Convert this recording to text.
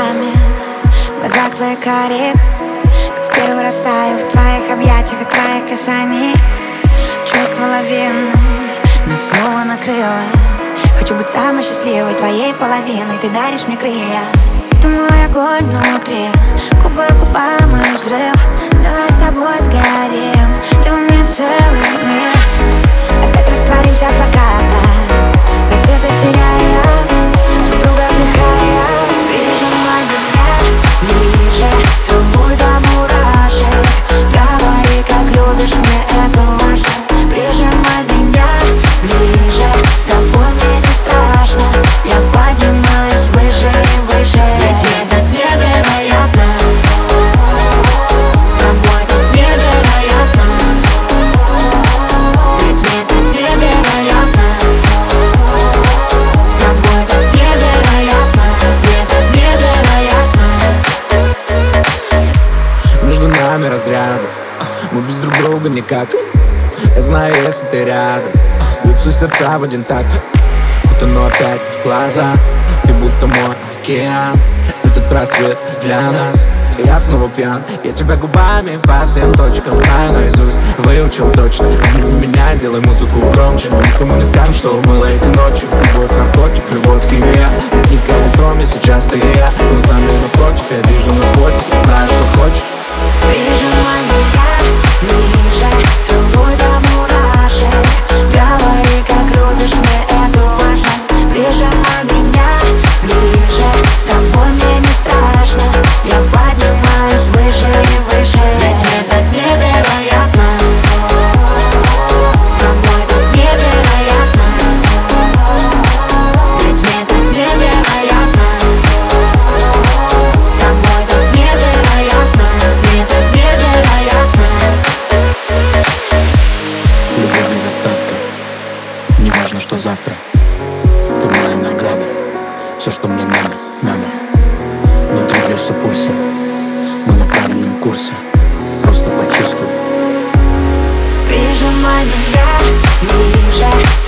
глазами В глазах твоих карих Как первый раз таю в твоих объятиях и твоих касаний. Чувство лавины нас снова накрыло. Хочу быть самой счастливой твоей половиной. Ты даришь мне крылья. Ты мой огонь внутри. Губы губам и взрыв. Давай с тобой сгорим. Между нами разряды а, Мы без друг друга никак. Я знаю, если ты рядом. А, Бьются сердца в один такт Будто но опять глаза. Ты будто мой океан. Этот просвет для нас. Я снова пьян. Я тебя губами по всем точкам Знаю наизусть, выучил точно. Обними меня, сделай музыку громче. Мы никому не скажем, что было этой ночью. Любовь, наркотик, любовь, химия. Нет никого кроме сейчас ты и я что завтра Ты моя награда. Все, что мне надо, надо. Внутри бьешься пульсом Мы на правильном курсе. Просто почувствуй. Прижимай меня ближе